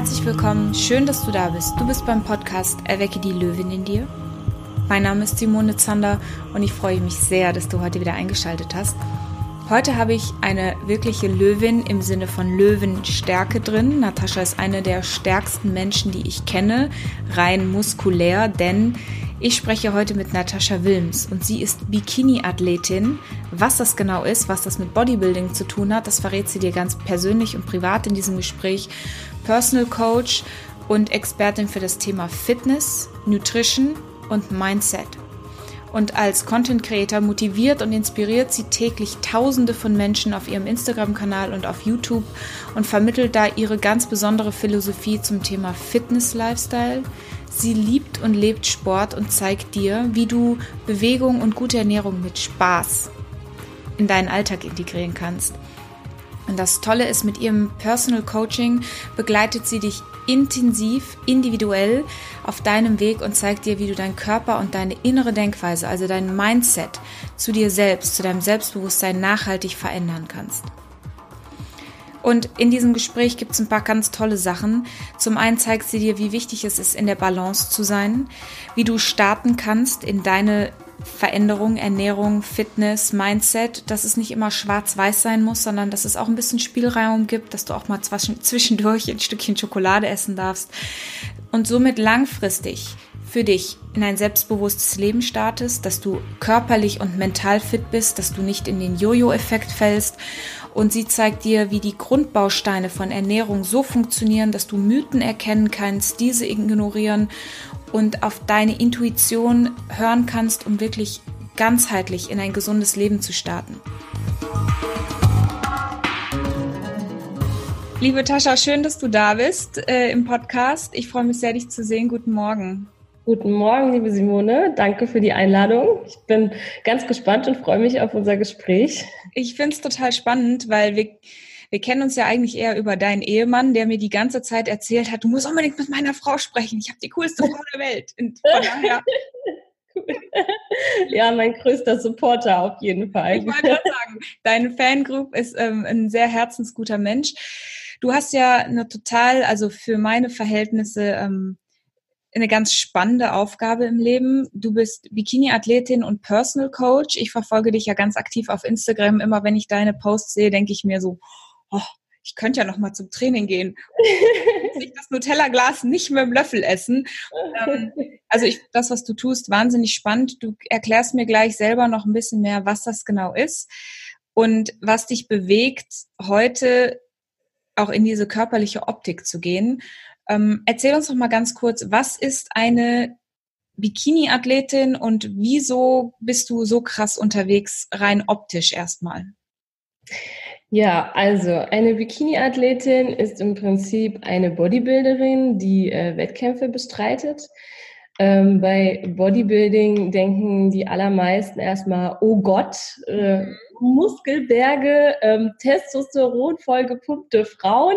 Herzlich willkommen, schön, dass du da bist. Du bist beim Podcast Erwecke die Löwin in dir. Mein Name ist Simone Zander und ich freue mich sehr, dass du heute wieder eingeschaltet hast. Heute habe ich eine wirkliche Löwin im Sinne von Löwenstärke drin. Natascha ist eine der stärksten Menschen, die ich kenne, rein muskulär, denn ich spreche heute mit Natascha Wilms und sie ist Bikini-Athletin. Was das genau ist, was das mit Bodybuilding zu tun hat, das verrät sie dir ganz persönlich und privat in diesem Gespräch. Personal Coach und Expertin für das Thema Fitness, Nutrition und Mindset und als Content Creator motiviert und inspiriert sie täglich Tausende von Menschen auf ihrem Instagram-Kanal und auf YouTube und vermittelt da ihre ganz besondere Philosophie zum Thema Fitness-Lifestyle. Sie liebt und lebt Sport und zeigt dir, wie du Bewegung und gute Ernährung mit Spaß in deinen Alltag integrieren kannst. Und das Tolle ist, mit ihrem Personal Coaching begleitet sie dich intensiv, individuell auf deinem Weg und zeigt dir, wie du deinen Körper und deine innere Denkweise, also dein Mindset zu dir selbst, zu deinem Selbstbewusstsein nachhaltig verändern kannst. Und in diesem Gespräch gibt es ein paar ganz tolle Sachen. Zum einen zeigt sie dir, wie wichtig es ist, in der Balance zu sein, wie du starten kannst in deine Veränderung, Ernährung, Fitness, Mindset, dass es nicht immer schwarz-weiß sein muss, sondern dass es auch ein bisschen Spielraum gibt, dass du auch mal zwischendurch ein Stückchen Schokolade essen darfst und somit langfristig für dich in ein selbstbewusstes Leben startest, dass du körperlich und mental fit bist, dass du nicht in den Jojo-Effekt fällst. Und sie zeigt dir, wie die Grundbausteine von Ernährung so funktionieren, dass du Mythen erkennen kannst, diese ignorieren und auf deine Intuition hören kannst, um wirklich ganzheitlich in ein gesundes Leben zu starten. Liebe Tascha, schön, dass du da bist äh, im Podcast. Ich freue mich sehr, dich zu sehen. Guten Morgen. Guten Morgen, liebe Simone. Danke für die Einladung. Ich bin ganz gespannt und freue mich auf unser Gespräch. Ich finde es total spannend, weil wir wir kennen uns ja eigentlich eher über deinen Ehemann, der mir die ganze Zeit erzählt hat, du musst unbedingt mit meiner Frau sprechen. Ich habe die coolste Frau der Welt. Und von daher ja, mein größter Supporter auf jeden Fall. Ich wollte gerade sagen, deine Fangroup ist ähm, ein sehr herzensguter Mensch. Du hast ja eine total, also für meine Verhältnisse, ähm, eine ganz spannende Aufgabe im Leben. Du bist Bikini-Athletin und Personal Coach. Ich verfolge dich ja ganz aktiv auf Instagram. Immer wenn ich deine Posts sehe, denke ich mir so, oh, ich könnte ja noch mal zum Training gehen. ich das Nutella-Glas nicht mit dem Löffel essen. Ähm, also ich, das, was du tust, wahnsinnig spannend. Du erklärst mir gleich selber noch ein bisschen mehr, was das genau ist und was dich bewegt, heute auch in diese körperliche Optik zu gehen. Ähm, erzähl uns doch mal ganz kurz, was ist eine Bikini-Athletin und wieso bist du so krass unterwegs, rein optisch erstmal? Ja, also eine Bikini-Athletin ist im Prinzip eine Bodybuilderin, die äh, Wettkämpfe bestreitet. Ähm, bei Bodybuilding denken die allermeisten erstmal, oh Gott, äh, Muskelberge, ähm, Testosteron vollgepumpte Frauen.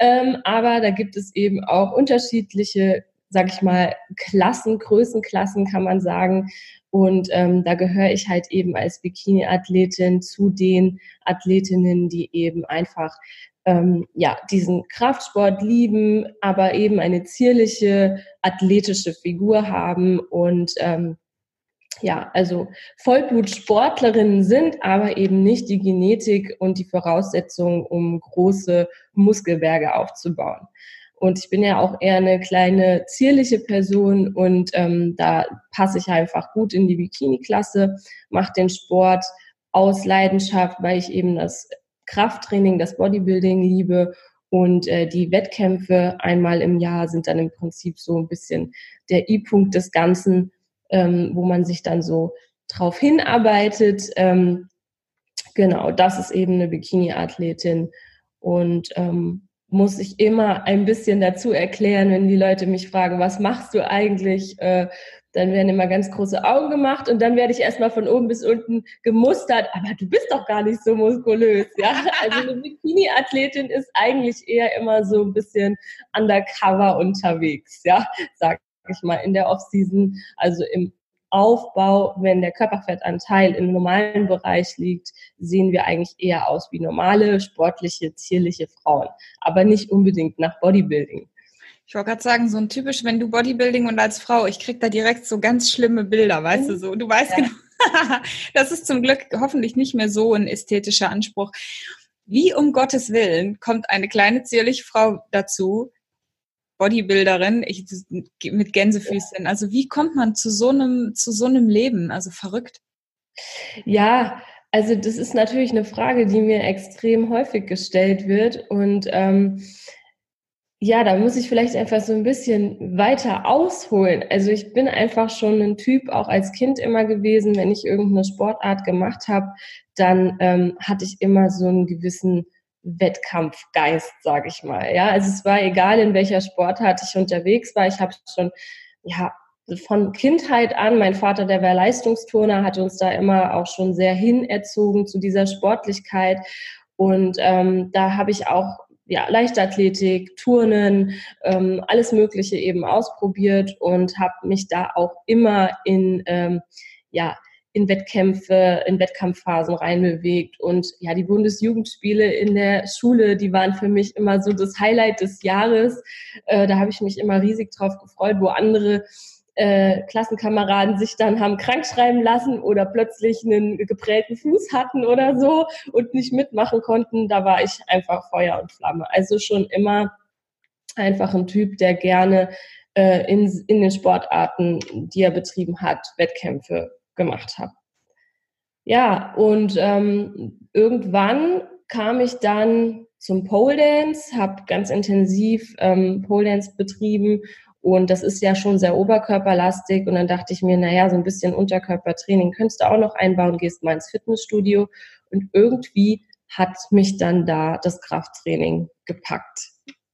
Ähm, aber da gibt es eben auch unterschiedliche, sag ich mal, Klassen, Größenklassen kann man sagen. Und ähm, da gehöre ich halt eben als Bikini-Athletin zu den Athletinnen, die eben einfach ähm, ja diesen Kraftsport lieben, aber eben eine zierliche athletische Figur haben und ähm, ja, also Vollblutsportlerinnen sind, aber eben nicht die Genetik und die Voraussetzungen, um große Muskelberge aufzubauen. Und ich bin ja auch eher eine kleine zierliche Person und ähm, da passe ich einfach gut in die Bikini-Klasse, mache den Sport aus Leidenschaft, weil ich eben das Krafttraining, das Bodybuilding liebe und äh, die Wettkämpfe einmal im Jahr sind dann im Prinzip so ein bisschen der I-Punkt des Ganzen, ähm, wo man sich dann so drauf hinarbeitet. Ähm, genau, das ist eben eine Bikini-Athletin und ähm, muss ich immer ein bisschen dazu erklären, wenn die Leute mich fragen, was machst du eigentlich? Äh, dann werden immer ganz große Augen gemacht und dann werde ich erstmal von oben bis unten gemustert, aber du bist doch gar nicht so muskulös, ja? Also eine Bikini-Athletin ist eigentlich eher immer so ein bisschen undercover unterwegs, ja, sag ich mal, in der Off-Season, also im Muskelaufbau, wenn der Körperfettanteil im normalen Bereich liegt, sehen wir eigentlich eher aus wie normale, sportliche, zierliche Frauen, aber nicht unbedingt nach Bodybuilding. Ich wollte gerade sagen, so ein typisch, wenn du Bodybuilding und als Frau, ich krieg da direkt so ganz schlimme Bilder, weißt mhm. du so. Du weißt ja. genau, das ist zum Glück hoffentlich nicht mehr so ein ästhetischer Anspruch. Wie um Gottes Willen kommt eine kleine zierliche Frau dazu, Bodybuilderin, ich, mit Gänsefüßchen. Also wie kommt man zu so einem, zu so einem Leben? Also verrückt. Ja, also das ist natürlich eine Frage, die mir extrem häufig gestellt wird und ähm, ja, da muss ich vielleicht einfach so ein bisschen weiter ausholen. Also ich bin einfach schon ein Typ, auch als Kind immer gewesen, wenn ich irgendeine Sportart gemacht habe, dann ähm, hatte ich immer so einen gewissen Wettkampfgeist, sage ich mal. Ja, also es war egal, in welcher Sportart ich unterwegs war. Ich habe schon, ja, von Kindheit an, mein Vater, der war Leistungsturner, hat uns da immer auch schon sehr hinerzogen zu dieser Sportlichkeit. Und ähm, da habe ich auch ja, Leichtathletik, Turnen, ähm, alles Mögliche eben ausprobiert und habe mich da auch immer in, ähm, ja, in Wettkämpfe, in Wettkampfphasen reinbewegt. Und ja, die Bundesjugendspiele in der Schule, die waren für mich immer so das Highlight des Jahres. Äh, da habe ich mich immer riesig drauf gefreut, wo andere äh, Klassenkameraden sich dann haben krank schreiben lassen oder plötzlich einen geprellten Fuß hatten oder so und nicht mitmachen konnten, da war ich einfach Feuer und Flamme. Also schon immer einfach ein Typ, der gerne äh, in, in den Sportarten, die er betrieben hat, Wettkämpfe gemacht hat. Ja, und ähm, irgendwann kam ich dann zum Pole Dance, habe ganz intensiv ähm, Pole Dance betrieben und das ist ja schon sehr oberkörperlastig. Und dann dachte ich mir, naja, so ein bisschen Unterkörpertraining könntest du auch noch einbauen, gehst mal ins Fitnessstudio. Und irgendwie hat mich dann da das Krafttraining gepackt.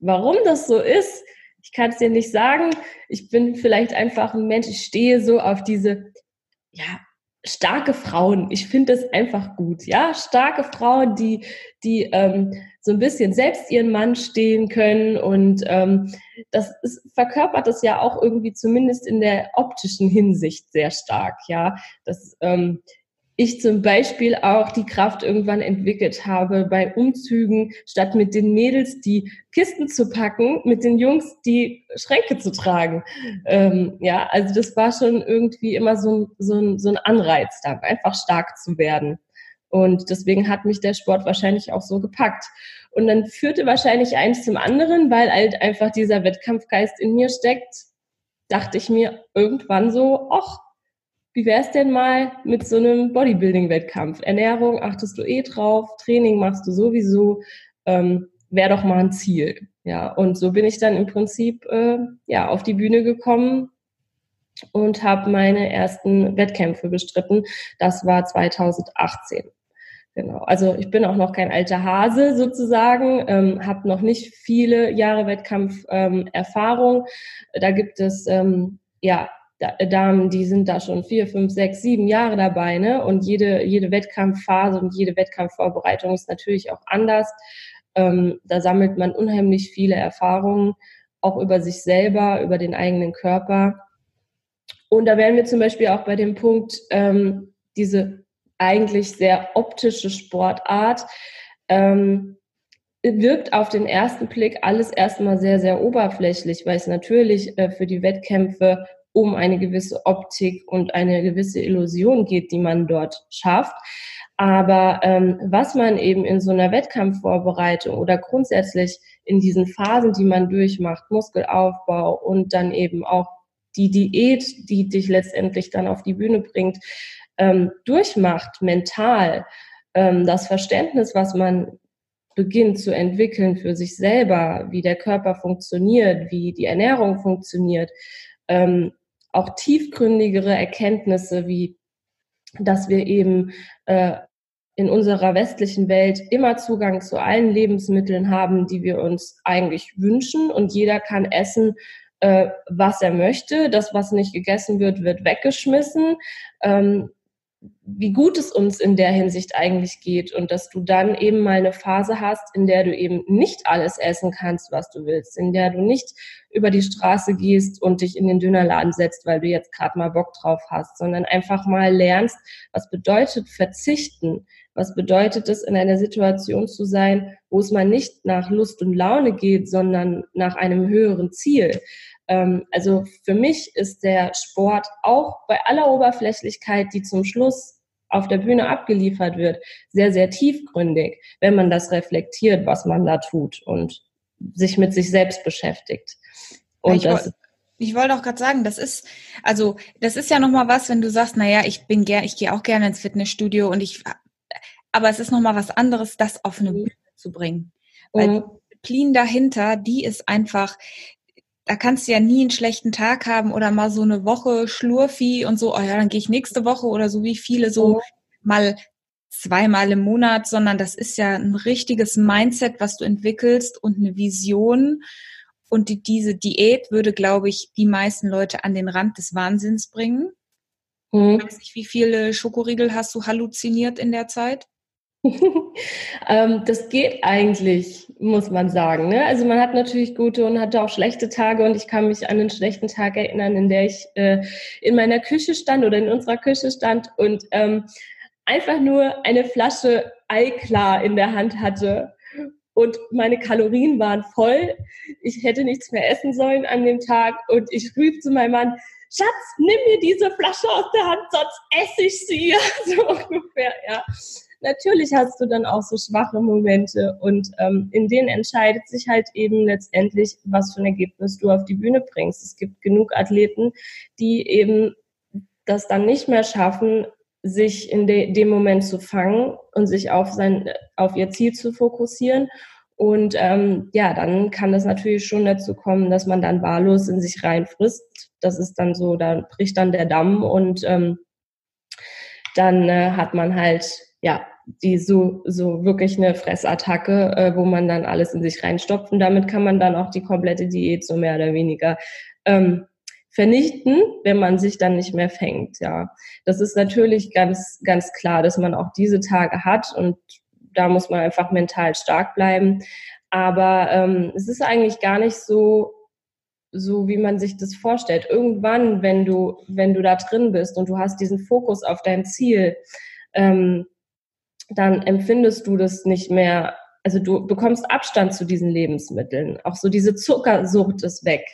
Warum das so ist, ich kann es dir nicht sagen. Ich bin vielleicht einfach ein Mensch, ich stehe so auf diese, ja, starke Frauen. Ich finde das einfach gut. Ja, starke Frauen, die, die ähm, so ein bisschen selbst ihren Mann stehen können und ähm, das ist, verkörpert es ja auch irgendwie zumindest in der optischen Hinsicht sehr stark. Ja, das ähm, ich zum Beispiel auch die Kraft irgendwann entwickelt habe, bei Umzügen statt mit den Mädels die Kisten zu packen, mit den Jungs die Schränke zu tragen. Ähm, ja, also das war schon irgendwie immer so ein, so ein, so ein Anreiz, da einfach stark zu werden. Und deswegen hat mich der Sport wahrscheinlich auch so gepackt. Und dann führte wahrscheinlich eins zum anderen, weil halt einfach dieser Wettkampfgeist in mir steckt, dachte ich mir irgendwann so, ach, wie wäre es denn mal mit so einem Bodybuilding-Wettkampf? Ernährung achtest du eh drauf, Training machst du sowieso, ähm, wäre doch mal ein Ziel. Ja, und so bin ich dann im Prinzip äh, ja auf die Bühne gekommen und habe meine ersten Wettkämpfe bestritten. Das war 2018. Genau. Also ich bin auch noch kein alter Hase sozusagen, ähm, habe noch nicht viele Jahre Wettkampferfahrung. Ähm, da gibt es ähm, ja Damen, die sind da schon vier, fünf, sechs, sieben Jahre dabei, ne? Und jede, jede Wettkampfphase und jede Wettkampfvorbereitung ist natürlich auch anders. Ähm, da sammelt man unheimlich viele Erfahrungen, auch über sich selber, über den eigenen Körper. Und da wären wir zum Beispiel auch bei dem Punkt, ähm, diese eigentlich sehr optische Sportart, ähm, wirkt auf den ersten Blick alles erstmal sehr, sehr oberflächlich, weil es natürlich äh, für die Wettkämpfe um eine gewisse Optik und eine gewisse Illusion geht, die man dort schafft. Aber ähm, was man eben in so einer Wettkampfvorbereitung oder grundsätzlich in diesen Phasen, die man durchmacht, Muskelaufbau und dann eben auch die Diät, die dich letztendlich dann auf die Bühne bringt, ähm, durchmacht, mental, ähm, das Verständnis, was man beginnt zu entwickeln für sich selber, wie der Körper funktioniert, wie die Ernährung funktioniert, ähm, auch tiefgründigere Erkenntnisse, wie dass wir eben äh, in unserer westlichen Welt immer Zugang zu allen Lebensmitteln haben, die wir uns eigentlich wünschen. Und jeder kann essen, äh, was er möchte. Das, was nicht gegessen wird, wird weggeschmissen. Ähm, wie gut es uns in der Hinsicht eigentlich geht und dass du dann eben mal eine Phase hast, in der du eben nicht alles essen kannst, was du willst, in der du nicht über die Straße gehst und dich in den Dönerladen setzt, weil du jetzt gerade mal Bock drauf hast, sondern einfach mal lernst, was bedeutet verzichten, was bedeutet es, in einer Situation zu sein, wo es mal nicht nach Lust und Laune geht, sondern nach einem höheren Ziel. Ähm, also für mich ist der Sport auch bei aller Oberflächlichkeit, die zum Schluss auf der Bühne abgeliefert wird, sehr, sehr tiefgründig, wenn man das reflektiert, was man da tut und sich mit sich selbst beschäftigt. Und ich das, ich wollte auch gerade sagen, das ist, also das ist ja nochmal was, wenn du sagst, naja, ich bin gern, ich gehe auch gerne ins Fitnessstudio und ich, aber es ist nochmal was anderes, das auf eine mhm. Bühne zu bringen. Weil mhm. die Disziplin dahinter, die ist einfach, da kannst du ja nie einen schlechten Tag haben oder mal so eine Woche Schlurfi und so, oh ja, dann gehe ich nächste Woche oder so wie viele so mal zweimal im Monat, sondern das ist ja ein richtiges Mindset, was du entwickelst und eine Vision. Und die, diese Diät würde, glaube ich, die meisten Leute an den Rand des Wahnsinns bringen. Mhm. Ich weiß nicht, wie viele Schokoriegel hast du halluziniert in der Zeit? ähm, das geht eigentlich, muss man sagen. Ne? Also man hat natürlich gute und hatte auch schlechte Tage und ich kann mich an einen schlechten Tag erinnern, in der ich äh, in meiner Küche stand oder in unserer Küche stand und ähm, einfach nur eine Flasche Eiklar in der Hand hatte und meine Kalorien waren voll. Ich hätte nichts mehr essen sollen an dem Tag und ich rief zu meinem Mann, Schatz, nimm mir diese Flasche aus der Hand, sonst esse ich sie. so ungefähr, ja natürlich hast du dann auch so schwache Momente und ähm, in denen entscheidet sich halt eben letztendlich, was für ein Ergebnis du auf die Bühne bringst. Es gibt genug Athleten, die eben das dann nicht mehr schaffen, sich in de dem Moment zu fangen und sich auf sein, auf ihr Ziel zu fokussieren. Und ähm, ja, dann kann das natürlich schon dazu kommen, dass man dann wahllos in sich reinfrisst. Das ist dann so, da bricht dann der Damm und ähm, dann äh, hat man halt ja, die so, so wirklich eine Fressattacke, äh, wo man dann alles in sich reinstopft. Und damit kann man dann auch die komplette Diät so mehr oder weniger ähm, vernichten, wenn man sich dann nicht mehr fängt. Ja, das ist natürlich ganz, ganz klar, dass man auch diese Tage hat und da muss man einfach mental stark bleiben. Aber ähm, es ist eigentlich gar nicht so, so wie man sich das vorstellt. Irgendwann, wenn du, wenn du da drin bist und du hast diesen Fokus auf dein Ziel, ähm, dann empfindest du das nicht mehr, also du bekommst Abstand zu diesen Lebensmitteln. Auch so diese Zuckersucht ist weg.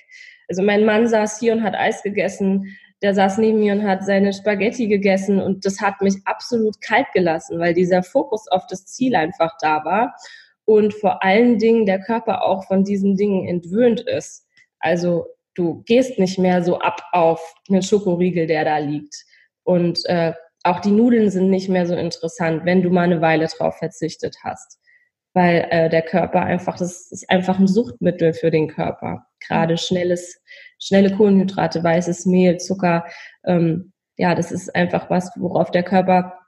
Also mein Mann saß hier und hat Eis gegessen, der saß neben mir und hat seine Spaghetti gegessen und das hat mich absolut kalt gelassen, weil dieser Fokus auf das Ziel einfach da war und vor allen Dingen der Körper auch von diesen Dingen entwöhnt ist. Also du gehst nicht mehr so ab auf einen Schokoriegel, der da liegt. Und äh, auch die Nudeln sind nicht mehr so interessant, wenn du mal eine Weile drauf verzichtet hast. Weil äh, der Körper einfach, das ist einfach ein Suchtmittel für den Körper. Gerade schnelles, schnelle Kohlenhydrate, weißes Mehl, Zucker, ähm, ja, das ist einfach was, worauf der Körper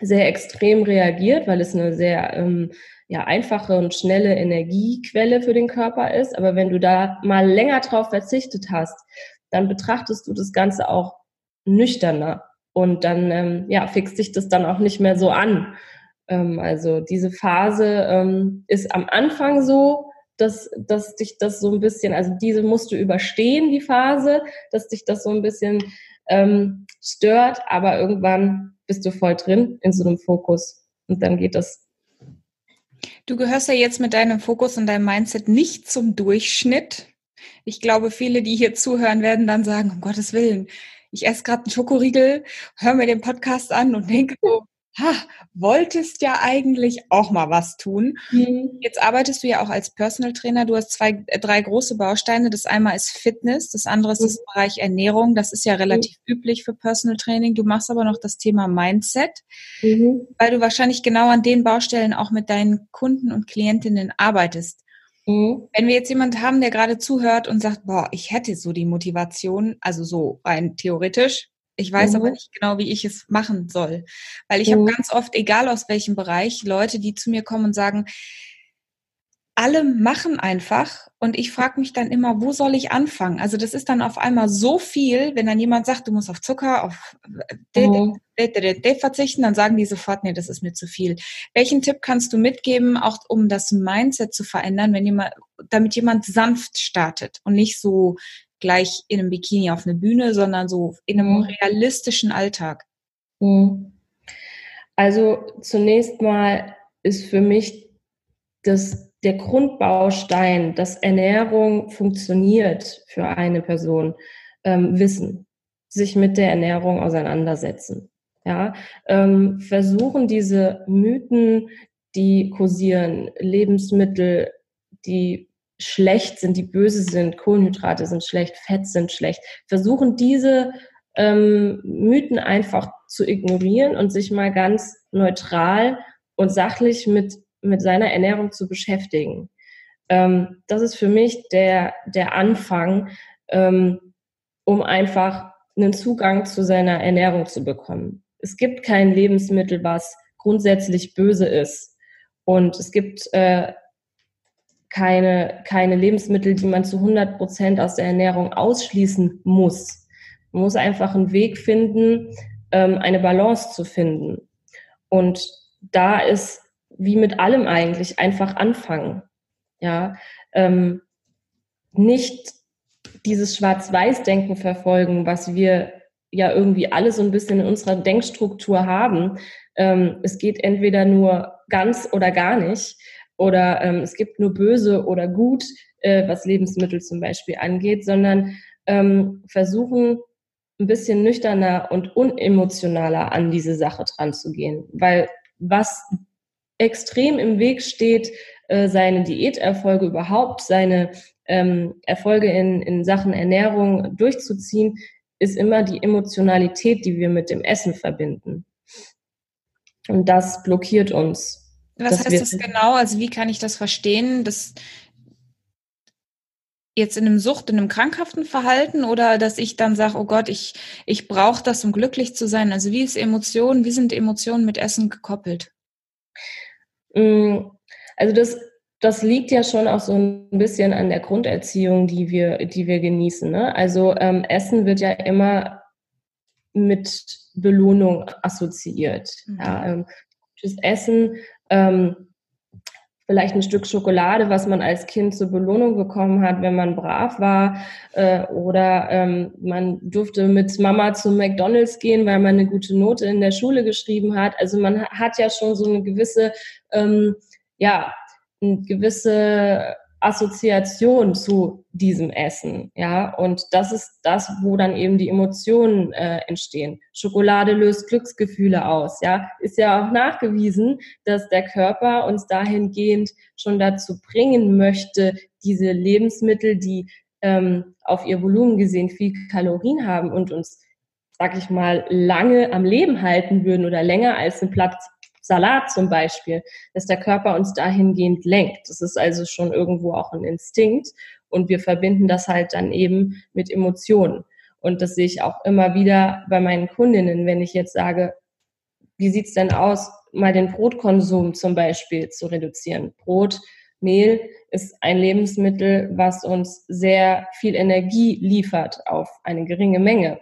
sehr extrem reagiert, weil es eine sehr ähm, ja, einfache und schnelle Energiequelle für den Körper ist. Aber wenn du da mal länger drauf verzichtet hast, dann betrachtest du das Ganze auch nüchterner. Und dann ähm, ja, fixt sich das dann auch nicht mehr so an. Ähm, also diese Phase ähm, ist am Anfang so, dass, dass dich das so ein bisschen, also diese musst du überstehen, die Phase, dass dich das so ein bisschen ähm, stört, aber irgendwann bist du voll drin in so einem Fokus und dann geht das. Du gehörst ja jetzt mit deinem Fokus und deinem Mindset nicht zum Durchschnitt. Ich glaube, viele, die hier zuhören, werden dann sagen, um Gottes Willen, ich esse gerade einen Schokoriegel, höre mir den Podcast an und denke so, ha, wolltest ja eigentlich auch mal was tun. Mhm. Jetzt arbeitest du ja auch als Personal Trainer. Du hast zwei, äh, drei große Bausteine. Das einmal ist Fitness, das andere ist mhm. das Bereich Ernährung. Das ist ja relativ mhm. üblich für Personal Training. Du machst aber noch das Thema Mindset, mhm. weil du wahrscheinlich genau an den Baustellen auch mit deinen Kunden und Klientinnen arbeitest. Mhm. Wenn wir jetzt jemand haben, der gerade zuhört und sagt, boah, ich hätte so die Motivation, also so rein theoretisch, ich weiß mhm. aber nicht genau, wie ich es machen soll. Weil ich mhm. habe ganz oft, egal aus welchem Bereich, Leute, die zu mir kommen und sagen, alle machen einfach und ich frage mich dann immer, wo soll ich anfangen? Also das ist dann auf einmal so viel, wenn dann jemand sagt, du musst auf Zucker, auf D, verzichten, dann sagen die sofort, nee, das ist mir zu viel. Welchen Tipp kannst du mitgeben, auch um das Mindset zu verändern, wenn jemand, damit jemand sanft startet und nicht so gleich in einem Bikini auf eine Bühne, sondern so in einem mhm. realistischen Alltag? Mhm. Also zunächst mal ist für mich das, der Grundbaustein, dass Ernährung funktioniert für eine Person, ähm, Wissen, sich mit der Ernährung auseinandersetzen. Ja, ähm, versuchen diese Mythen, die kursieren, Lebensmittel, die schlecht sind, die böse sind, Kohlenhydrate sind schlecht, Fett sind schlecht, versuchen diese ähm, Mythen einfach zu ignorieren und sich mal ganz neutral und sachlich mit, mit seiner Ernährung zu beschäftigen. Ähm, das ist für mich der, der Anfang, ähm, um einfach einen Zugang zu seiner Ernährung zu bekommen. Es gibt kein Lebensmittel, was grundsätzlich böse ist. Und es gibt äh, keine, keine Lebensmittel, die man zu 100 Prozent aus der Ernährung ausschließen muss. Man muss einfach einen Weg finden, ähm, eine Balance zu finden. Und da ist wie mit allem eigentlich einfach anfangen. Ja, ähm, nicht dieses Schwarz-Weiß-Denken verfolgen, was wir ja irgendwie alle so ein bisschen in unserer Denkstruktur haben. Ähm, es geht entweder nur ganz oder gar nicht. Oder ähm, es gibt nur böse oder gut, äh, was Lebensmittel zum Beispiel angeht, sondern ähm, versuchen ein bisschen nüchterner und unemotionaler an diese Sache dran zu gehen. Weil was extrem im Weg steht, äh, seine Diäterfolge überhaupt, seine ähm, Erfolge in, in Sachen Ernährung durchzuziehen, ist immer die Emotionalität, die wir mit dem Essen verbinden. Und das blockiert uns. Was heißt das genau? Also wie kann ich das verstehen? Das jetzt in einem Sucht, in einem krankhaften Verhalten oder dass ich dann sage, oh Gott, ich, ich brauche das, um glücklich zu sein? Also wie ist Emotionen, wie sind Emotionen mit Essen gekoppelt? Mm, also das, das liegt ja schon auch so ein bisschen an der Grunderziehung, die wir, die wir genießen. Ne? Also ähm, Essen wird ja immer mit Belohnung assoziiert. Mhm. Ja, ähm, das Essen ähm, vielleicht ein Stück Schokolade, was man als Kind zur Belohnung bekommen hat, wenn man brav war, äh, oder ähm, man durfte mit Mama zum McDonald's gehen, weil man eine gute Note in der Schule geschrieben hat. Also man hat ja schon so eine gewisse, ähm, ja, eine gewisse Assoziation zu diesem Essen, ja, und das ist das, wo dann eben die Emotionen äh, entstehen. Schokolade löst Glücksgefühle aus, ja, ist ja auch nachgewiesen, dass der Körper uns dahingehend schon dazu bringen möchte, diese Lebensmittel, die ähm, auf ihr Volumen gesehen viel Kalorien haben und uns, sag ich mal, lange am Leben halten würden oder länger als ein Blatt Salat zum Beispiel, dass der Körper uns dahingehend lenkt. Das ist also schon irgendwo auch ein Instinkt und wir verbinden das halt dann eben mit Emotionen. Und das sehe ich auch immer wieder bei meinen Kundinnen, wenn ich jetzt sage, wie sieht's denn aus, mal den Brotkonsum zum Beispiel zu reduzieren. Brot, Mehl ist ein Lebensmittel, was uns sehr viel Energie liefert auf eine geringe Menge.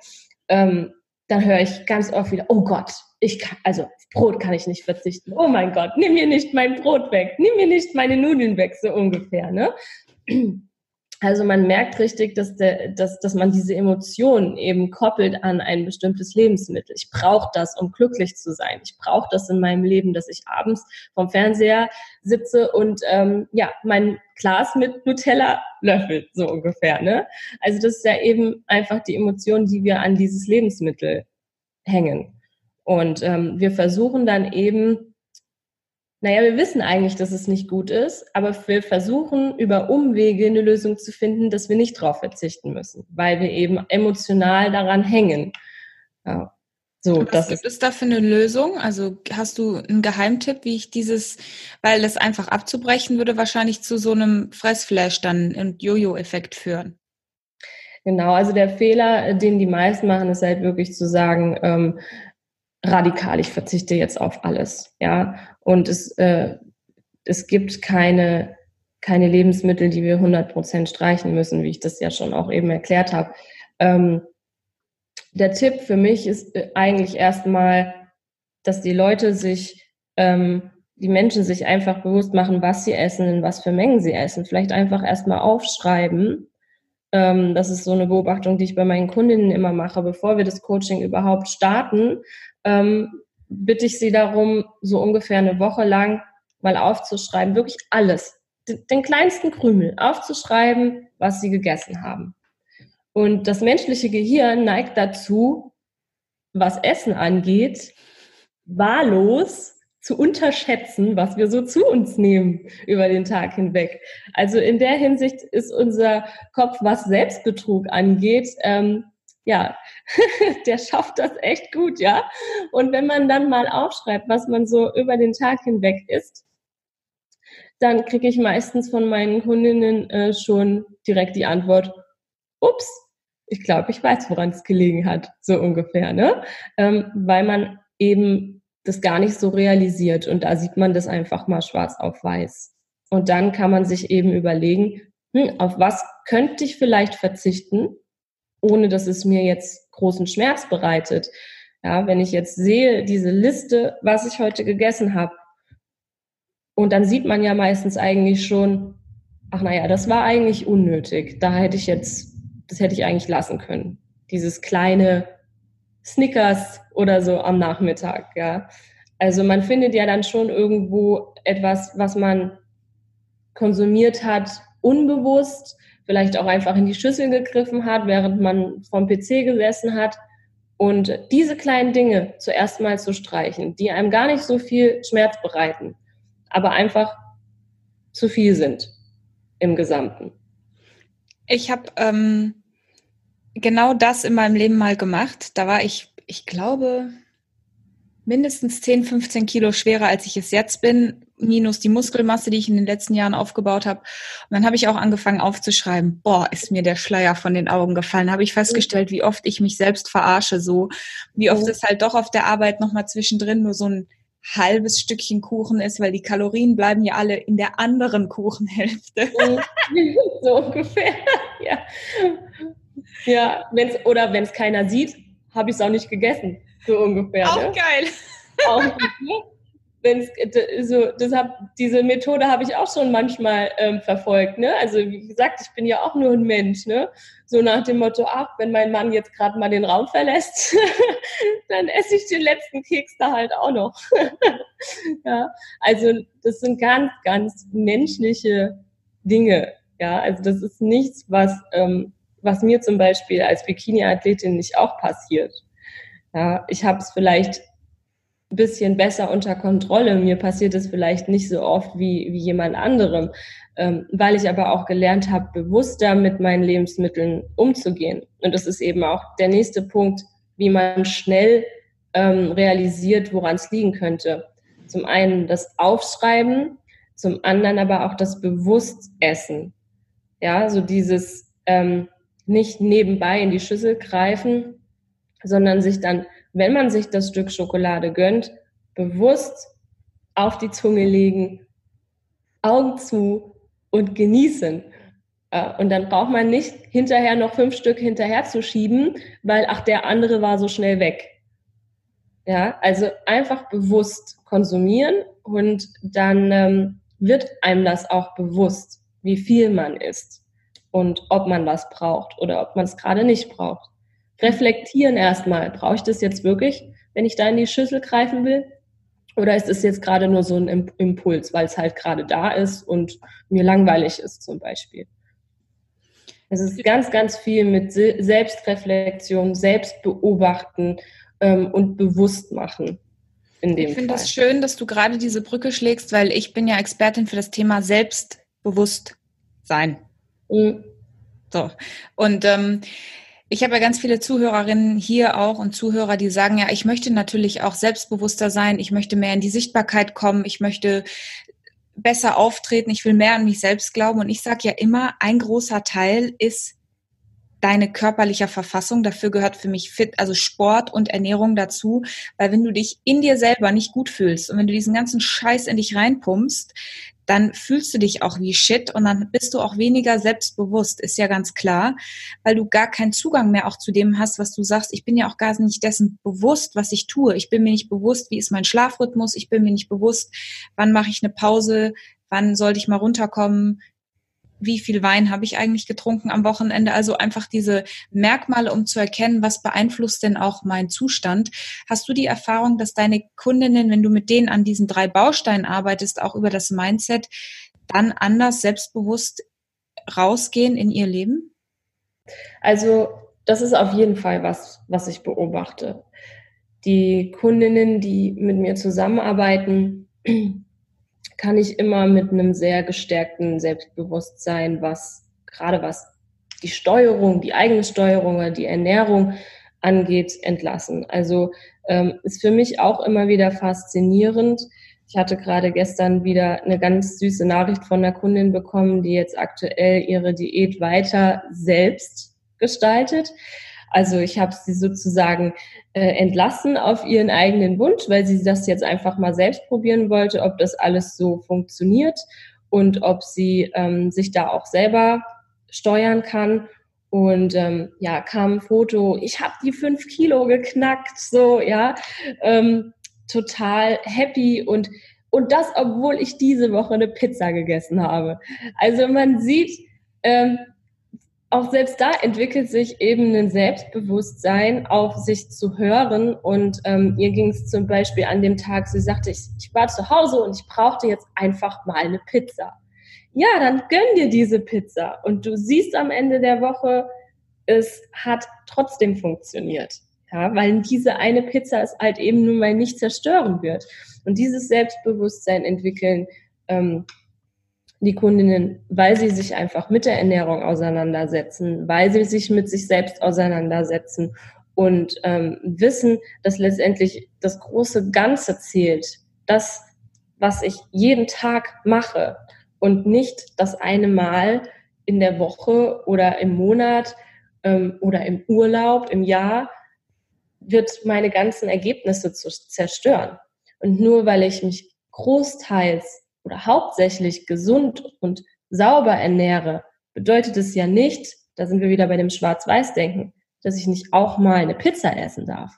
Ähm, dann höre ich ganz oft wieder, oh Gott, ich kann, also Brot kann ich nicht verzichten. Oh mein Gott, nimm mir nicht mein Brot weg, nimm mir nicht meine Nudeln weg, so ungefähr, ne? Also man merkt richtig, dass, der, dass, dass man diese Emotionen eben koppelt an ein bestimmtes Lebensmittel. Ich brauche das, um glücklich zu sein. Ich brauche das in meinem Leben, dass ich abends vom Fernseher sitze und ähm, ja mein Glas mit Nutella löffelt, so ungefähr. Ne? Also das ist ja eben einfach die Emotion, die wir an dieses Lebensmittel hängen. Und ähm, wir versuchen dann eben, naja, wir wissen eigentlich, dass es nicht gut ist, aber wir versuchen über Umwege eine Lösung zu finden, dass wir nicht drauf verzichten müssen, weil wir eben emotional daran hängen. Ja. So, Was das gibt ist es da für eine Lösung? Also hast du einen Geheimtipp, wie ich dieses, weil das einfach abzubrechen würde wahrscheinlich zu so einem Fressflash dann und Jojo-Effekt führen. Genau, also der Fehler, den die meisten machen, ist halt wirklich zu sagen, ähm, radikal, ich verzichte jetzt auf alles, ja. Und es, äh, es gibt keine, keine Lebensmittel, die wir 100% streichen müssen, wie ich das ja schon auch eben erklärt habe. Ähm, der Tipp für mich ist äh, eigentlich erstmal, dass die Leute sich, ähm, die Menschen sich einfach bewusst machen, was sie essen, in was für Mengen sie essen. Vielleicht einfach erstmal aufschreiben. Ähm, das ist so eine Beobachtung, die ich bei meinen Kundinnen immer mache, bevor wir das Coaching überhaupt starten. Ähm, bitte ich sie darum, so ungefähr eine Woche lang mal aufzuschreiben, wirklich alles, den kleinsten Krümel aufzuschreiben, was sie gegessen haben. Und das menschliche Gehirn neigt dazu, was Essen angeht, wahllos zu unterschätzen, was wir so zu uns nehmen über den Tag hinweg. Also in der Hinsicht ist unser Kopf, was Selbstbetrug angeht, ähm, ja, der schafft das echt gut, ja. Und wenn man dann mal aufschreibt, was man so über den Tag hinweg isst, dann kriege ich meistens von meinen Kundinnen äh, schon direkt die Antwort, ups, ich glaube, ich weiß, woran es gelegen hat, so ungefähr, ne? Ähm, weil man eben das gar nicht so realisiert und da sieht man das einfach mal schwarz auf weiß. Und dann kann man sich eben überlegen, hm, auf was könnte ich vielleicht verzichten, ohne dass es mir jetzt großen Schmerz bereitet. Ja, wenn ich jetzt sehe, diese Liste, was ich heute gegessen habe, und dann sieht man ja meistens eigentlich schon, ach naja, das war eigentlich unnötig. Da hätte ich jetzt, das hätte ich eigentlich lassen können. Dieses kleine Snickers oder so am Nachmittag, ja. Also man findet ja dann schon irgendwo etwas, was man konsumiert hat, unbewusst, vielleicht auch einfach in die Schüssel gegriffen hat, während man vom PC gesessen hat. Und diese kleinen Dinge zuerst mal zu streichen, die einem gar nicht so viel Schmerz bereiten, aber einfach zu viel sind im Gesamten. Ich habe ähm, genau das in meinem Leben mal gemacht. Da war ich, ich glaube, mindestens 10, 15 Kilo schwerer, als ich es jetzt bin, minus die Muskelmasse, die ich in den letzten Jahren aufgebaut habe. Und dann habe ich auch angefangen aufzuschreiben, boah, ist mir der Schleier von den Augen gefallen. Habe ich festgestellt, wie oft ich mich selbst verarsche, so wie oft es halt doch auf der Arbeit nochmal zwischendrin nur so ein halbes Stückchen Kuchen ist, weil die Kalorien bleiben ja alle in der anderen Kuchenhälfte. so ungefähr, ja. Ja, wenn's, oder wenn es keiner sieht, habe ich es auch nicht gegessen. So ungefähr. Auch ne? geil. Auch, ne? wenn's, so, deshalb, diese Methode habe ich auch schon manchmal ähm, verfolgt. Ne? Also wie gesagt, ich bin ja auch nur ein Mensch. Ne? So nach dem Motto, ach, wenn mein Mann jetzt gerade mal den Raum verlässt, dann esse ich den letzten Keks da halt auch noch. ja? Also das sind ganz, ganz menschliche Dinge. Ja, also das ist nichts, was, ähm, was mir zum Beispiel als Bikini-Athletin nicht auch passiert. Ja, ich habe es vielleicht bisschen besser unter Kontrolle. Mir passiert es vielleicht nicht so oft wie, wie jemand anderem, ähm, weil ich aber auch gelernt habe, bewusster mit meinen Lebensmitteln umzugehen. Und das ist eben auch der nächste Punkt, wie man schnell ähm, realisiert, woran es liegen könnte. Zum einen das Aufschreiben, zum anderen aber auch das Bewusstessen. Ja, so dieses ähm, nicht nebenbei in die Schüssel greifen, sondern sich dann, wenn man sich das Stück Schokolade gönnt, bewusst auf die Zunge legen, Augen zu und genießen. Äh, und dann braucht man nicht hinterher noch fünf Stück hinterher zu schieben, weil ach, der andere war so schnell weg. Ja, also einfach bewusst konsumieren und dann ähm, wird einem das auch bewusst, wie viel man isst und ob man was braucht oder ob man es gerade nicht braucht reflektieren erstmal. Brauche ich das jetzt wirklich, wenn ich da in die Schüssel greifen will? Oder ist es jetzt gerade nur so ein Impuls, weil es halt gerade da ist und mir langweilig ist zum Beispiel? Es ist ganz, ganz viel mit Selbstreflexion, Selbstbeobachten ähm, und Bewusstmachen. ich finde das schön, dass du gerade diese Brücke schlägst, weil ich bin ja Expertin für das Thema Selbstbewusstsein. Mhm. So. Und ähm, ich habe ja ganz viele Zuhörerinnen hier auch und Zuhörer, die sagen, ja, ich möchte natürlich auch selbstbewusster sein, ich möchte mehr in die Sichtbarkeit kommen, ich möchte besser auftreten, ich will mehr an mich selbst glauben. Und ich sage ja immer, ein großer Teil ist deine körperliche Verfassung. Dafür gehört für mich fit, also Sport und Ernährung dazu. Weil wenn du dich in dir selber nicht gut fühlst und wenn du diesen ganzen Scheiß in dich reinpumpst, dann fühlst du dich auch wie Shit und dann bist du auch weniger selbstbewusst, ist ja ganz klar, weil du gar keinen Zugang mehr auch zu dem hast, was du sagst. Ich bin ja auch gar nicht dessen bewusst, was ich tue. Ich bin mir nicht bewusst, wie ist mein Schlafrhythmus. Ich bin mir nicht bewusst, wann mache ich eine Pause, wann sollte ich mal runterkommen, wie viel Wein habe ich eigentlich getrunken am Wochenende. Also einfach diese Merkmale, um zu erkennen, was beeinflusst denn auch meinen Zustand. Hast du die Erfahrung, dass deine Kundinnen, wenn du mit denen an diesen drei Bausteinen arbeitest, auch über das Mindset, dann anders selbstbewusst rausgehen in ihr Leben? Also das ist auf jeden Fall was, was ich beobachte. Die Kundinnen, die mit mir zusammenarbeiten, kann ich immer mit einem sehr gestärkten Selbstbewusstsein, was gerade was die Steuerung, die eigene Steuerung oder die Ernährung angeht, entlassen. Also ähm, ist für mich auch immer wieder faszinierend. Ich hatte gerade gestern wieder eine ganz süße Nachricht von einer Kundin bekommen, die jetzt aktuell ihre Diät weiter selbst gestaltet. Also ich habe sie sozusagen äh, entlassen auf ihren eigenen Wunsch, weil sie das jetzt einfach mal selbst probieren wollte, ob das alles so funktioniert und ob sie ähm, sich da auch selber steuern kann. Und ähm, ja, kam ein Foto, ich habe die fünf Kilo geknackt, so, ja, ähm, total happy und und das, obwohl ich diese Woche eine Pizza gegessen habe. Also man sieht, ähm, auch selbst da entwickelt sich eben ein Selbstbewusstsein, auf sich zu hören. Und ähm, ihr ging es zum Beispiel an dem Tag, sie sagte, ich, ich war zu Hause und ich brauchte jetzt einfach mal eine Pizza. Ja, dann gönn dir diese Pizza. Und du siehst am Ende der Woche, es hat trotzdem funktioniert. Ja, weil diese eine Pizza es halt eben nun mal nicht zerstören wird. Und dieses Selbstbewusstsein entwickeln, ähm, die Kundinnen, weil sie sich einfach mit der Ernährung auseinandersetzen, weil sie sich mit sich selbst auseinandersetzen und ähm, wissen, dass letztendlich das große Ganze zählt, das, was ich jeden Tag mache und nicht das eine Mal in der Woche oder im Monat ähm, oder im Urlaub, im Jahr, wird meine ganzen Ergebnisse zu zerstören. Und nur weil ich mich großteils oder hauptsächlich gesund und sauber ernähre, bedeutet es ja nicht, da sind wir wieder bei dem Schwarz-Weiß-Denken, dass ich nicht auch mal eine Pizza essen darf.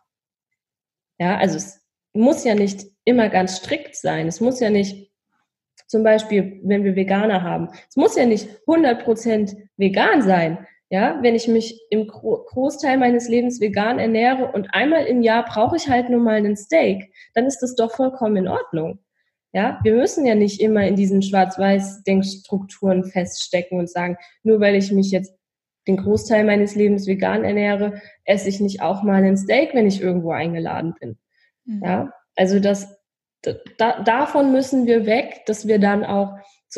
Ja, also es muss ja nicht immer ganz strikt sein. Es muss ja nicht, zum Beispiel, wenn wir Veganer haben, es muss ja nicht 100% vegan sein. Ja, wenn ich mich im Großteil meines Lebens vegan ernähre und einmal im Jahr brauche ich halt nur mal einen Steak, dann ist das doch vollkommen in Ordnung. Ja, wir müssen ja nicht immer in diesen Schwarz-Weiß-Denkstrukturen feststecken und sagen, nur weil ich mich jetzt den Großteil meines Lebens vegan ernähre, esse ich nicht auch mal ein Steak, wenn ich irgendwo eingeladen bin. Mhm. Ja, also das, da, davon müssen wir weg, dass wir dann auch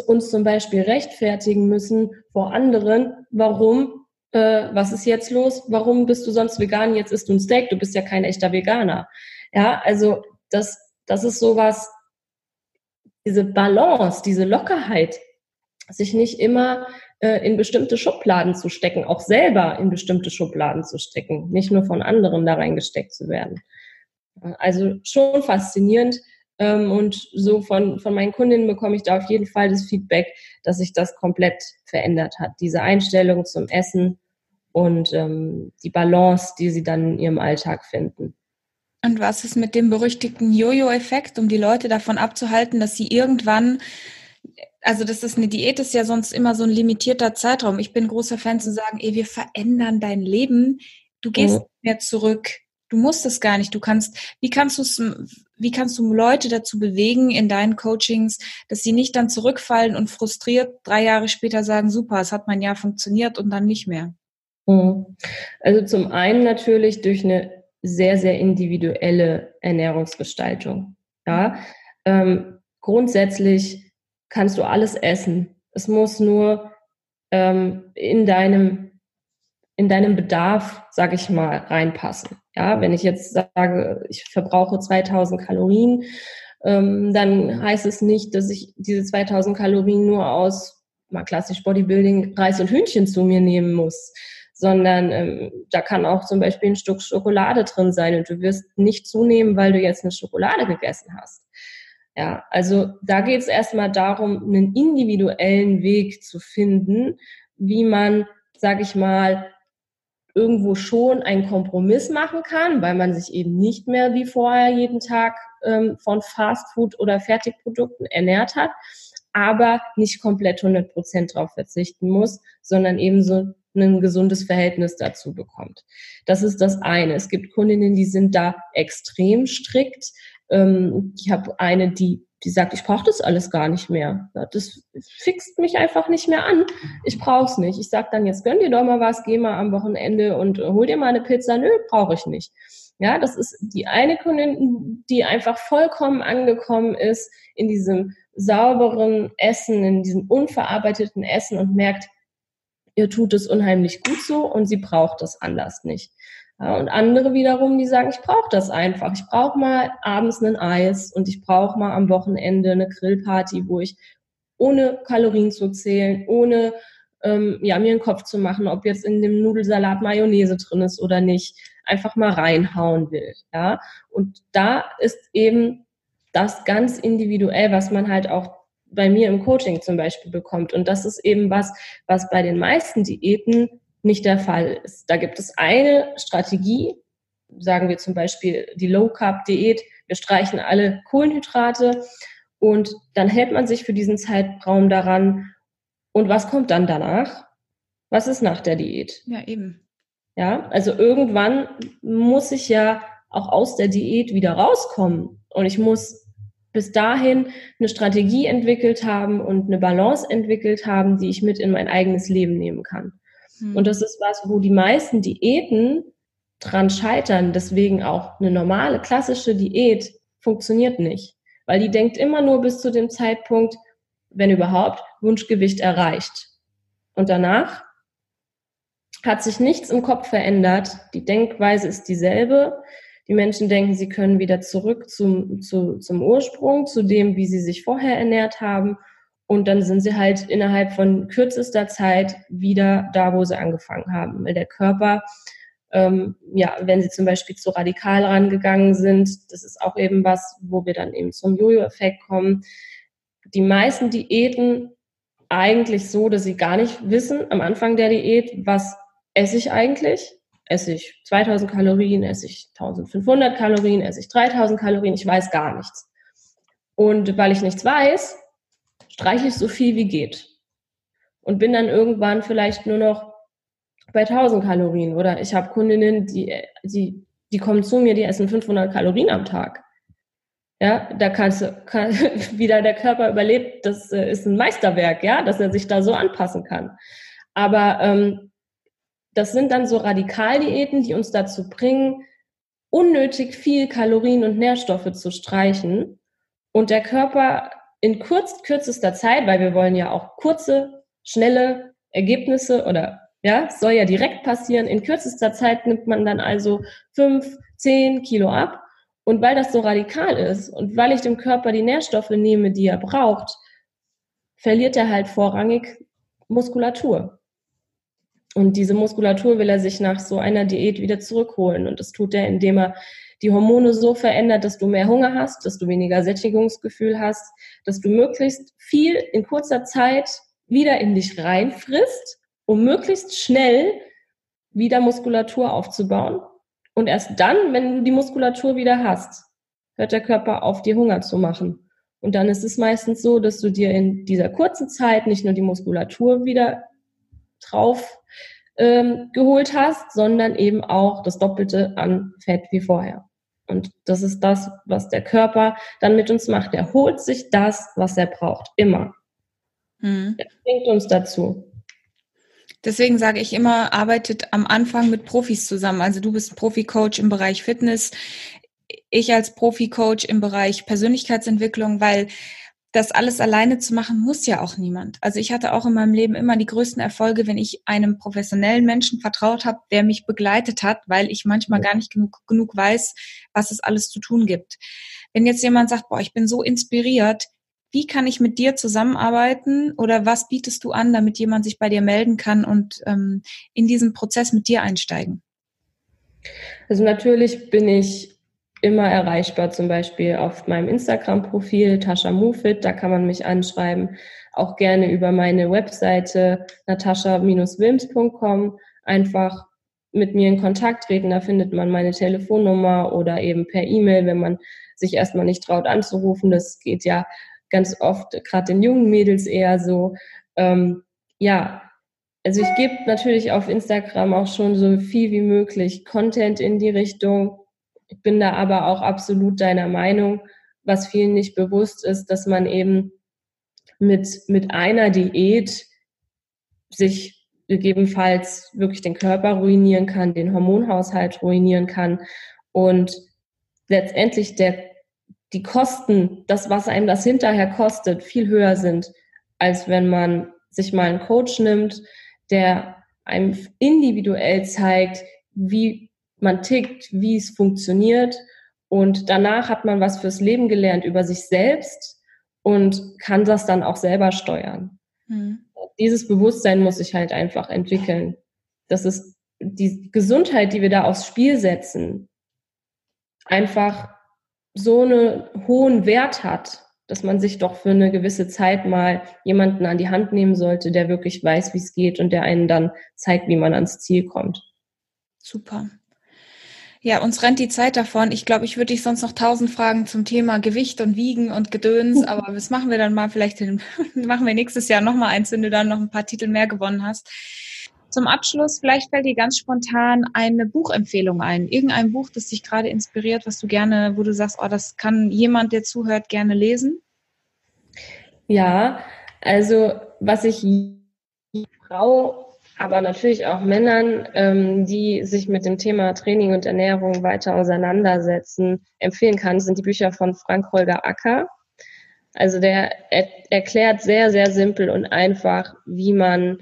uns zum Beispiel rechtfertigen müssen vor anderen, warum, äh, was ist jetzt los, warum bist du sonst vegan, jetzt isst du ein Steak, du bist ja kein echter Veganer. Ja, also das, das ist sowas, diese Balance, diese Lockerheit, sich nicht immer äh, in bestimmte Schubladen zu stecken, auch selber in bestimmte Schubladen zu stecken, nicht nur von anderen da reingesteckt zu werden. Also schon faszinierend. Ähm, und so von, von meinen Kundinnen bekomme ich da auf jeden Fall das Feedback, dass sich das komplett verändert hat. Diese Einstellung zum Essen und ähm, die Balance, die sie dann in ihrem Alltag finden. Und was ist mit dem berüchtigten Jojo-Effekt, um die Leute davon abzuhalten, dass sie irgendwann, also das ist eine Diät, ist ja sonst immer so ein limitierter Zeitraum. Ich bin großer Fan zu sagen, ey, wir verändern dein Leben. Du gehst mhm. mehr zurück. Du musst es gar nicht. Du kannst, wie kannst du es, wie kannst du Leute dazu bewegen in deinen Coachings, dass sie nicht dann zurückfallen und frustriert drei Jahre später sagen, super, es hat mein Jahr funktioniert und dann nicht mehr? Mhm. Also zum einen natürlich durch eine sehr, sehr individuelle Ernährungsgestaltung. Ja, ähm, grundsätzlich kannst du alles essen. Es muss nur ähm, in deinem in deinem Bedarf, sage ich mal, reinpassen. Ja, wenn ich jetzt sage, ich verbrauche 2000 Kalorien, ähm, dann heißt es nicht, dass ich diese 2000 Kalorien nur aus mal klassisch Bodybuilding Reis und Hühnchen zu mir nehmen muss, sondern ähm, da kann auch zum Beispiel ein Stück Schokolade drin sein und du wirst nicht zunehmen, weil du jetzt eine Schokolade gegessen hast. Ja, also da geht es erstmal darum, einen individuellen Weg zu finden, wie man, sag ich mal, irgendwo schon einen Kompromiss machen kann, weil man sich eben nicht mehr wie vorher jeden Tag ähm, von Fastfood oder Fertigprodukten ernährt hat, aber nicht komplett 100 Prozent drauf verzichten muss, sondern eben so ein gesundes Verhältnis dazu bekommt. Das ist das eine. Es gibt Kundinnen, die sind da extrem strikt. Ähm, ich habe eine, die die sagt, ich brauche das alles gar nicht mehr. Das fixt mich einfach nicht mehr an. Ich brauche es nicht. Ich sage dann, jetzt gönn dir doch mal was, geh mal am Wochenende und hol dir mal eine Pizza. Nö, brauche ich nicht. Ja, das ist die eine Kundin, die einfach vollkommen angekommen ist in diesem sauberen Essen, in diesem unverarbeiteten Essen und merkt, ihr tut es unheimlich gut so und sie braucht das anders nicht. Und andere wiederum, die sagen, ich brauche das einfach. Ich brauche mal abends ein Eis und ich brauche mal am Wochenende eine Grillparty, wo ich ohne Kalorien zu zählen, ohne ähm, ja, mir einen Kopf zu machen, ob jetzt in dem Nudelsalat Mayonnaise drin ist oder nicht, einfach mal reinhauen will. Ja? Und da ist eben das ganz individuell, was man halt auch bei mir im Coaching zum Beispiel bekommt. Und das ist eben was, was bei den meisten Diäten nicht der Fall ist. Da gibt es eine Strategie, sagen wir zum Beispiel die Low Carb Diät. Wir streichen alle Kohlenhydrate und dann hält man sich für diesen Zeitraum daran. Und was kommt dann danach? Was ist nach der Diät? Ja, eben. Ja, also irgendwann muss ich ja auch aus der Diät wieder rauskommen und ich muss bis dahin eine Strategie entwickelt haben und eine Balance entwickelt haben, die ich mit in mein eigenes Leben nehmen kann. Mhm. Und das ist was, wo die meisten Diäten dran scheitern. Deswegen auch eine normale, klassische Diät funktioniert nicht. Weil die denkt immer nur bis zu dem Zeitpunkt, wenn überhaupt, Wunschgewicht erreicht. Und danach hat sich nichts im Kopf verändert. Die Denkweise ist dieselbe. Die Menschen denken, sie können wieder zurück zum, zu, zum Ursprung, zu dem, wie sie sich vorher ernährt haben. Und dann sind sie halt innerhalb von kürzester Zeit wieder da, wo sie angefangen haben. Weil der Körper, ähm, ja, wenn sie zum Beispiel zu radikal rangegangen sind, das ist auch eben was, wo wir dann eben zum Jojo-Effekt kommen. Die meisten Diäten eigentlich so, dass sie gar nicht wissen am Anfang der Diät, was esse ich eigentlich? Esse ich 2000 Kalorien, esse ich 1500 Kalorien, esse ich 3000 Kalorien? Ich weiß gar nichts. Und weil ich nichts weiß, streiche ich so viel wie geht. Und bin dann irgendwann vielleicht nur noch bei 1000 Kalorien. Oder ich habe Kundinnen, die, die, die kommen zu mir, die essen 500 Kalorien am Tag. Ja, da kannst du, kann, wieder der Körper überlebt, das äh, ist ein Meisterwerk, ja, dass er sich da so anpassen kann. Aber ähm, das sind dann so Radikaldiäten, die uns dazu bringen, unnötig viel Kalorien und Nährstoffe zu streichen. Und der Körper in kurz, kürzester Zeit, weil wir wollen ja auch kurze, schnelle Ergebnisse oder ja, soll ja direkt passieren. In kürzester Zeit nimmt man dann also fünf, zehn Kilo ab. Und weil das so radikal ist und weil ich dem Körper die Nährstoffe nehme, die er braucht, verliert er halt vorrangig Muskulatur. Und diese Muskulatur will er sich nach so einer Diät wieder zurückholen. Und das tut er, indem er die Hormone so verändert, dass du mehr Hunger hast, dass du weniger Sättigungsgefühl hast, dass du möglichst viel in kurzer Zeit wieder in dich reinfrisst, um möglichst schnell wieder Muskulatur aufzubauen. Und erst dann, wenn du die Muskulatur wieder hast, hört der Körper auf, dir Hunger zu machen. Und dann ist es meistens so, dass du dir in dieser kurzen Zeit nicht nur die Muskulatur wieder drauf ähm, geholt hast, sondern eben auch das Doppelte an Fett wie vorher. Und das ist das, was der Körper dann mit uns macht. Er holt sich das, was er braucht, immer. Mhm. Er bringt uns dazu. Deswegen sage ich immer, arbeitet am Anfang mit Profis zusammen. Also du bist Profi-Coach im Bereich Fitness, ich als Profi-Coach im Bereich Persönlichkeitsentwicklung, weil das alles alleine zu machen, muss ja auch niemand. Also ich hatte auch in meinem Leben immer die größten Erfolge, wenn ich einem professionellen Menschen vertraut habe, der mich begleitet hat, weil ich manchmal gar nicht genug, genug weiß, was es alles zu tun gibt. Wenn jetzt jemand sagt, boah, ich bin so inspiriert, wie kann ich mit dir zusammenarbeiten oder was bietest du an, damit jemand sich bei dir melden kann und ähm, in diesen Prozess mit dir einsteigen? Also natürlich bin ich immer erreichbar, zum Beispiel auf meinem Instagram-Profil Tascha Mufit, da kann man mich anschreiben, auch gerne über meine Webseite natascha-wilms.com einfach mit mir in Kontakt treten, da findet man meine Telefonnummer oder eben per E-Mail, wenn man sich erstmal nicht traut anzurufen. Das geht ja ganz oft, gerade den jungen Mädels eher so. Ähm, ja, also ich gebe natürlich auf Instagram auch schon so viel wie möglich Content in die Richtung. Ich bin da aber auch absolut deiner Meinung, was vielen nicht bewusst ist, dass man eben mit, mit einer Diät sich gegebenenfalls wirklich den Körper ruinieren kann, den Hormonhaushalt ruinieren kann und letztendlich der, die Kosten, das, was einem das hinterher kostet, viel höher sind, als wenn man sich mal einen Coach nimmt, der einem individuell zeigt, wie man tickt, wie es funktioniert. Und danach hat man was fürs Leben gelernt über sich selbst und kann das dann auch selber steuern. Mhm. Dieses Bewusstsein muss sich halt einfach entwickeln. Das ist die Gesundheit, die wir da aufs Spiel setzen, einfach so einen hohen Wert hat, dass man sich doch für eine gewisse Zeit mal jemanden an die Hand nehmen sollte, der wirklich weiß, wie es geht und der einen dann zeigt, wie man ans Ziel kommt. Super. Ja, uns rennt die Zeit davon. Ich glaube, ich würde dich sonst noch tausend Fragen zum Thema Gewicht und Wiegen und Gedöns, aber das machen wir dann mal vielleicht, in, machen wir nächstes Jahr nochmal eins, wenn du dann noch ein paar Titel mehr gewonnen hast. Zum Abschluss, vielleicht fällt dir ganz spontan eine Buchempfehlung ein. Irgendein Buch, das dich gerade inspiriert, was du gerne, wo du sagst, oh, das kann jemand, der zuhört, gerne lesen? Ja, also was ich Frau, aber natürlich auch Männern, ähm, die sich mit dem Thema Training und Ernährung weiter auseinandersetzen, empfehlen kann, sind die Bücher von Frank Holger Acker. Also der er erklärt sehr, sehr simpel und einfach, wie man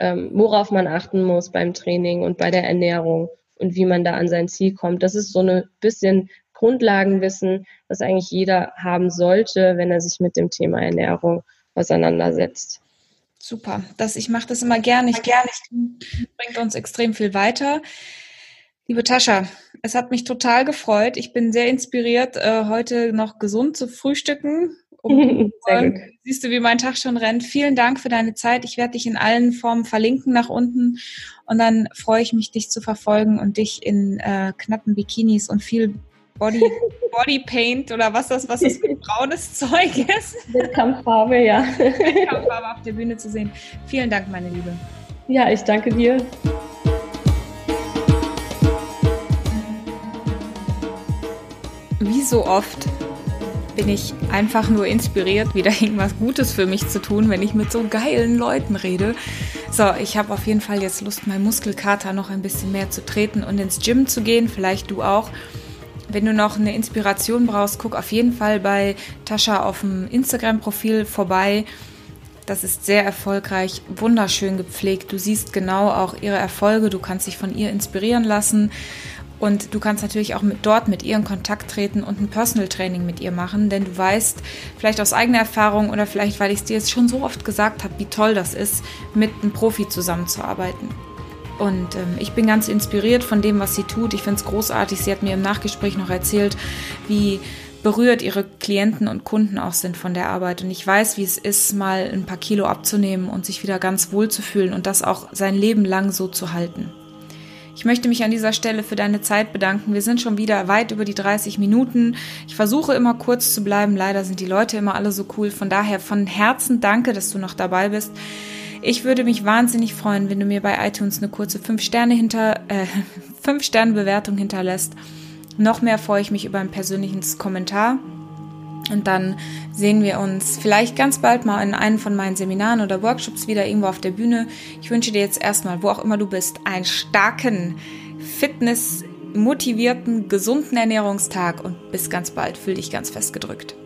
ähm, worauf man achten muss beim Training und bei der Ernährung und wie man da an sein Ziel kommt. Das ist so ein bisschen Grundlagenwissen, das eigentlich jeder haben sollte, wenn er sich mit dem Thema Ernährung auseinandersetzt. Super, das, ich mache das immer gerne. Ich gerne, bringt uns extrem viel weiter. Liebe Tascha, es hat mich total gefreut. Ich bin sehr inspiriert, äh, heute noch gesund zu frühstücken. Um Siehst du, wie mein Tag schon rennt. Vielen Dank für deine Zeit. Ich werde dich in allen Formen verlinken nach unten und dann freue ich mich, dich zu verfolgen und dich in äh, knappen Bikinis und viel Body, Body Paint oder was das, was das für braunes Zeug ist. Wettkampffarbe, ja. Wettkampffarbe auf der Bühne zu sehen. Vielen Dank, meine Liebe. Ja, ich danke dir. wie so oft bin ich einfach nur inspiriert, wieder irgendwas Gutes für mich zu tun, wenn ich mit so geilen Leuten rede. So, ich habe auf jeden Fall jetzt Lust, meinen Muskelkater noch ein bisschen mehr zu treten und ins Gym zu gehen. Vielleicht du auch. Wenn du noch eine Inspiration brauchst, guck auf jeden Fall bei Tascha auf dem Instagram-Profil vorbei. Das ist sehr erfolgreich, wunderschön gepflegt. Du siehst genau auch ihre Erfolge. Du kannst dich von ihr inspirieren lassen. Und du kannst natürlich auch mit, dort mit ihr in Kontakt treten und ein Personal Training mit ihr machen, denn du weißt vielleicht aus eigener Erfahrung oder vielleicht, weil ich es dir jetzt schon so oft gesagt habe, wie toll das ist, mit einem Profi zusammenzuarbeiten. Und ähm, ich bin ganz inspiriert von dem, was sie tut. Ich finde es großartig. Sie hat mir im Nachgespräch noch erzählt, wie berührt ihre Klienten und Kunden auch sind von der Arbeit. Und ich weiß, wie es ist, mal ein paar Kilo abzunehmen und sich wieder ganz wohl zu fühlen und das auch sein Leben lang so zu halten. Ich möchte mich an dieser Stelle für deine Zeit bedanken. Wir sind schon wieder weit über die 30 Minuten. Ich versuche immer kurz zu bleiben. Leider sind die Leute immer alle so cool. Von daher von Herzen danke, dass du noch dabei bist. Ich würde mich wahnsinnig freuen, wenn du mir bei iTunes eine kurze 5 Sterne hinter äh, 5 Sterne hinterlässt. Noch mehr freue ich mich über ein persönliches Kommentar. Und dann sehen wir uns vielleicht ganz bald mal in einem von meinen Seminaren oder Workshops wieder irgendwo auf der Bühne. Ich wünsche dir jetzt erstmal, wo auch immer du bist, einen starken, fitness, motivierten, gesunden Ernährungstag und bis ganz bald. Fühl dich ganz fest gedrückt.